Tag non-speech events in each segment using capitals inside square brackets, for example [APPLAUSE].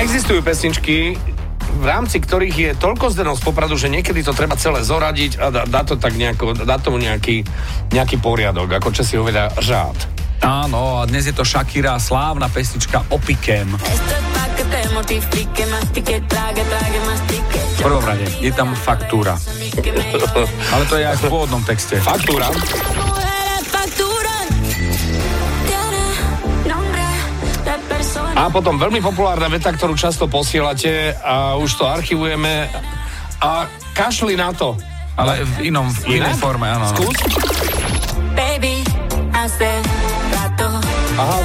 existujú pesničky, v rámci ktorých je toľko zdenov z Popradu, že niekedy to treba celé zoradiť a dá, dá to tak nejako, dá tomu nejaký, nejaký poriadok, ako čo si hovedia řád. Áno, a dnes je to Shakira, slávna pesnička Opikem. V prvom rade je tam faktúra. [LAUGHS] Ale to je aj v pôvodnom texte. Faktúra. A potom veľmi populárna veta, ktorú často posielate a už to archivujeme a kašli na to. Ale v inom, v inej forme, áno. Skús. Aha,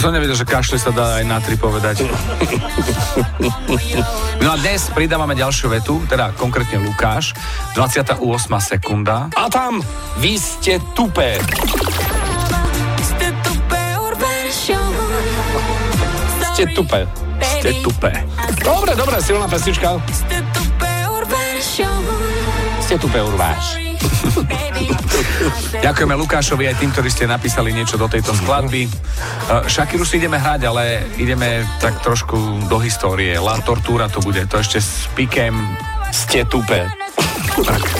Som nevedel, že kašli sa dá aj na tri povedať. [LAUGHS] No a dnes pridávame ďalšiu vetu, teda konkrétne Lukáš, 28. sekunda. a tam, vy ste tupé. Ste tupé. Ste tupé. Dobre, dobre, silná pesnička. Ste tupé urváš. [LAUGHS] Ďakujeme Lukášovi aj tým, ktorí ste napísali niečo do tejto skladby. Uh, Shakiru si ideme hrať, ale ideme tak trošku do histórie. La Tortura to bude, to ešte s Pikem. Ste tupé. A